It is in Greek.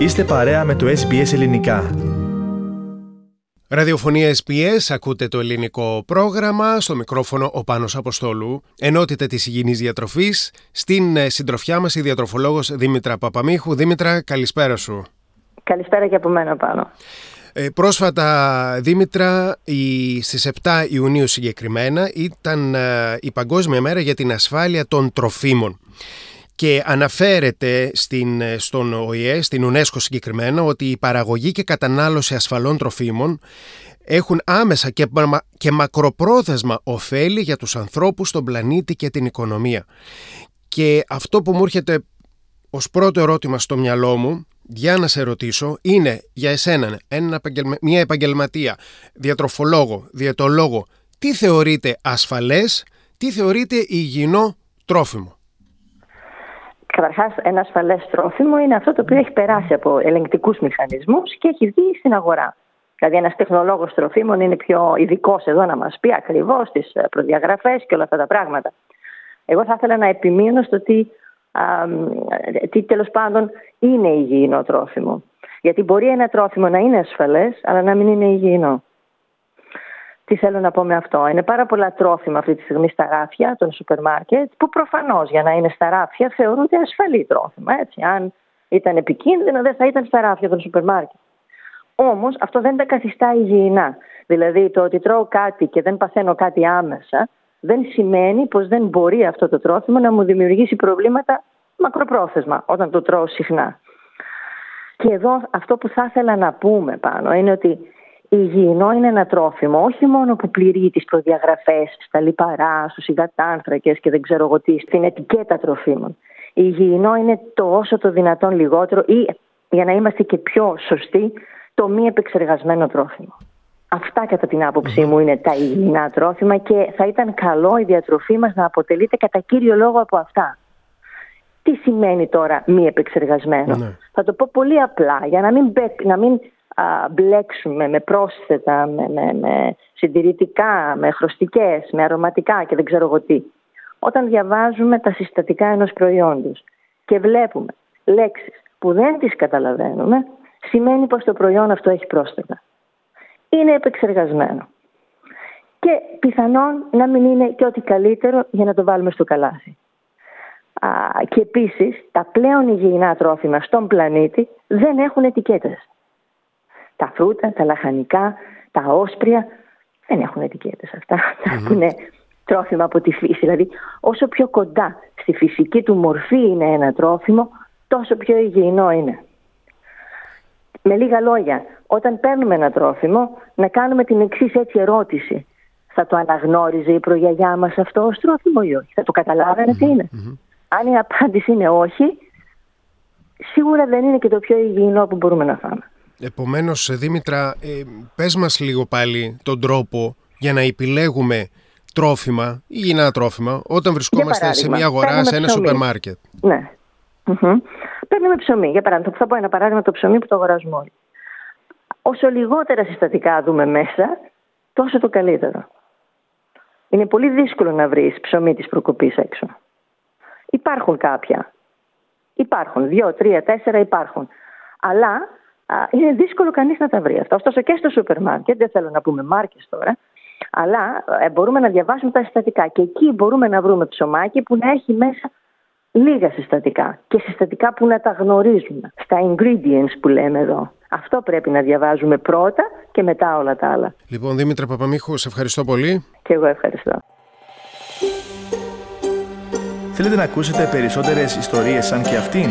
Είστε παρέα με το SBS Ελληνικά. Ραδιοφωνία SPS, ακούτε το ελληνικό πρόγραμμα, στο μικρόφωνο ο Πάνος Αποστόλου, ενότητα της υγιεινής διατροφής, στην ε, συντροφιά μας η διατροφολόγος Δήμητρα Παπαμίχου. Δήμητρα, καλησπέρα σου. Καλησπέρα και από μένα πάνω. Ε, πρόσφατα, Δήμητρα, η, στις 7 Ιουνίου συγκεκριμένα, ήταν ε, η Παγκόσμια Μέρα για την Ασφάλεια των Τροφίμων και αναφέρεται στην, ε, στον ΟΗΕ, στην UNESCO συγκεκριμένα, ότι η παραγωγή και κατανάλωση ασφαλών τροφίμων έχουν άμεσα και, και μακροπρόθεσμα ωφέλη για τους ανθρώπους, τον πλανήτη και την οικονομία. Και αυτό που μου έρχεται ως πρώτο ερώτημα στο μυαλό μου, για να σε ρωτήσω, είναι για εσένα ένα, μια επαγγελματία, διατροφολόγο, διαιτολόγο, τι θεωρείται ασφαλές, τι θεωρείται υγιεινό τρόφιμο; Καταρχάς, ένα ασφαλές τρόφιμο είναι αυτό το οποίο έχει περάσει από ελεγκτικούς μηχανισμούς και έχει βγει στην αγορά. Δηλαδή, ένας τεχνολόγος τροφίμων είναι πιο ειδικός εδώ να μας πει ακριβώς τις προδιαγραφές και όλα αυτά τα πράγματα. Εγώ θα ήθελα να επιμείνω στο τι, τι τέλος πάντων είναι υγιεινό τρόφιμο. Γιατί μπορεί ένα τρόφιμο να είναι ασφαλές, αλλά να μην είναι υγιεινό. Τι θέλω να πω με αυτό. Είναι πάρα πολλά τρόφιμα αυτή τη στιγμή στα ράφια των σούπερ μάρκετ που προφανώς για να είναι στα ράφια θεωρούνται ασφαλή τρόφιμα. Έτσι. Αν ήταν επικίνδυνο, δεν θα ήταν στα ράφια των σούπερ μάρκετ. Όμως αυτό δεν τα καθιστά υγιεινά. Δηλαδή το ότι τρώω κάτι και δεν παθαίνω κάτι άμεσα δεν σημαίνει πως δεν μπορεί αυτό το τρόφιμο να μου δημιουργήσει προβλήματα μακροπρόθεσμα όταν το τρώω συχνά. Και εδώ αυτό που θα ήθελα να πούμε πάνω είναι ότι υγιεινό είναι ένα τρόφιμο όχι μόνο που πληρεί τις προδιαγραφές στα λιπαρά, στους υδατάνθρακες και δεν ξέρω εγώ τι, στην ετικέτα τροφίμων. Υγιεινό είναι το όσο το δυνατόν λιγότερο ή για να είμαστε και πιο σωστοί, το μη επεξεργασμένο τρόφιμο. Αυτά κατά την άποψή μου είναι τα υγιεινά τρόφιμα και θα ήταν καλό η διατροφή μας να αποτελείται κατά κύριο λόγο από αυτά. Τι σημαίνει τώρα μη επεξεργασμένο; Ναι. Θα το πω πολύ απλά για να μην, να μην μπλέξουμε με πρόσθετα, με, με, με συντηρητικά, με χρωστικές, με αρωματικά και δεν ξέρω εγώ τι. Όταν διαβάζουμε τα συστατικά ενός προϊόντος και βλέπουμε λέξεις που δεν τις καταλαβαίνουμε, σημαίνει πως το προϊόν αυτό έχει πρόσθετα. Είναι επεξεργασμένο. Και πιθανόν να μην είναι και ό,τι καλύτερο για να το βάλουμε στο καλάθι. και επίσης τα πλέον υγιεινά τρόφιμα στον πλανήτη δεν έχουν ετικέτες τα φρούτα, τα λαχανικά, τα όσπρια δεν έχουν ετικέτες αυτά. Mm-hmm. είναι τρόφιμα από τη φύση. Δηλαδή όσο πιο κοντά στη φυσική του μορφή είναι ένα τρόφιμο, τόσο πιο υγιεινό είναι. Με λίγα λόγια, όταν παίρνουμε ένα τρόφιμο, να κάνουμε την εξής έτσι ερώτηση. Θα το αναγνώριζε η προγιαγιά μας αυτό ως τρόφιμο ή όχι; Θα το καταλαβαινε τι είναι; Αν η απάντηση είναι όχι, σίγουρα δεν είναι και το πιο υγιεινό που μπορούμε να φάμε. Επομένως, Δήμητρα, ε, πες μας λίγο πάλι τον τρόπο για να επιλέγουμε τρόφιμα, υγιεινά τρόφιμα, όταν βρισκόμαστε σε μια αγορά, σε ένα σούπερ μάρκετ. Ναι. Mm-hmm. Παίρνουμε ψωμί. Για παράδειγμα, θα πω ένα παράδειγμα το ψωμί που το αγοράζουμε όλοι. Όσο λιγότερα συστατικά δούμε μέσα, τόσο το καλύτερο. Είναι πολύ δύσκολο να βρεις ψωμί της προκοπής έξω. Υπάρχουν κάποια. Υπάρχουν. Δύο, τρία, τέσσερα υπάρχουν. Αλλά είναι δύσκολο κανείς να τα βρει αυτά. Ωστόσο και στο σούπερ μάρκετ, δεν θέλω να πούμε μάρκες τώρα, αλλά ε, μπορούμε να διαβάσουμε τα συστατικά. Και εκεί μπορούμε να βρούμε ψωμάκι που να έχει μέσα λίγα συστατικά και συστατικά που να τα γνωρίζουμε. Στα ingredients που λέμε εδώ. Αυτό πρέπει να διαβάζουμε πρώτα και μετά όλα τα άλλα. Λοιπόν, Δήμητρα Παπαμίχου, σε ευχαριστώ πολύ. Και εγώ ευχαριστώ. Θέλετε να ακούσετε περισσότερες ιστορίες σαν και αυτήν;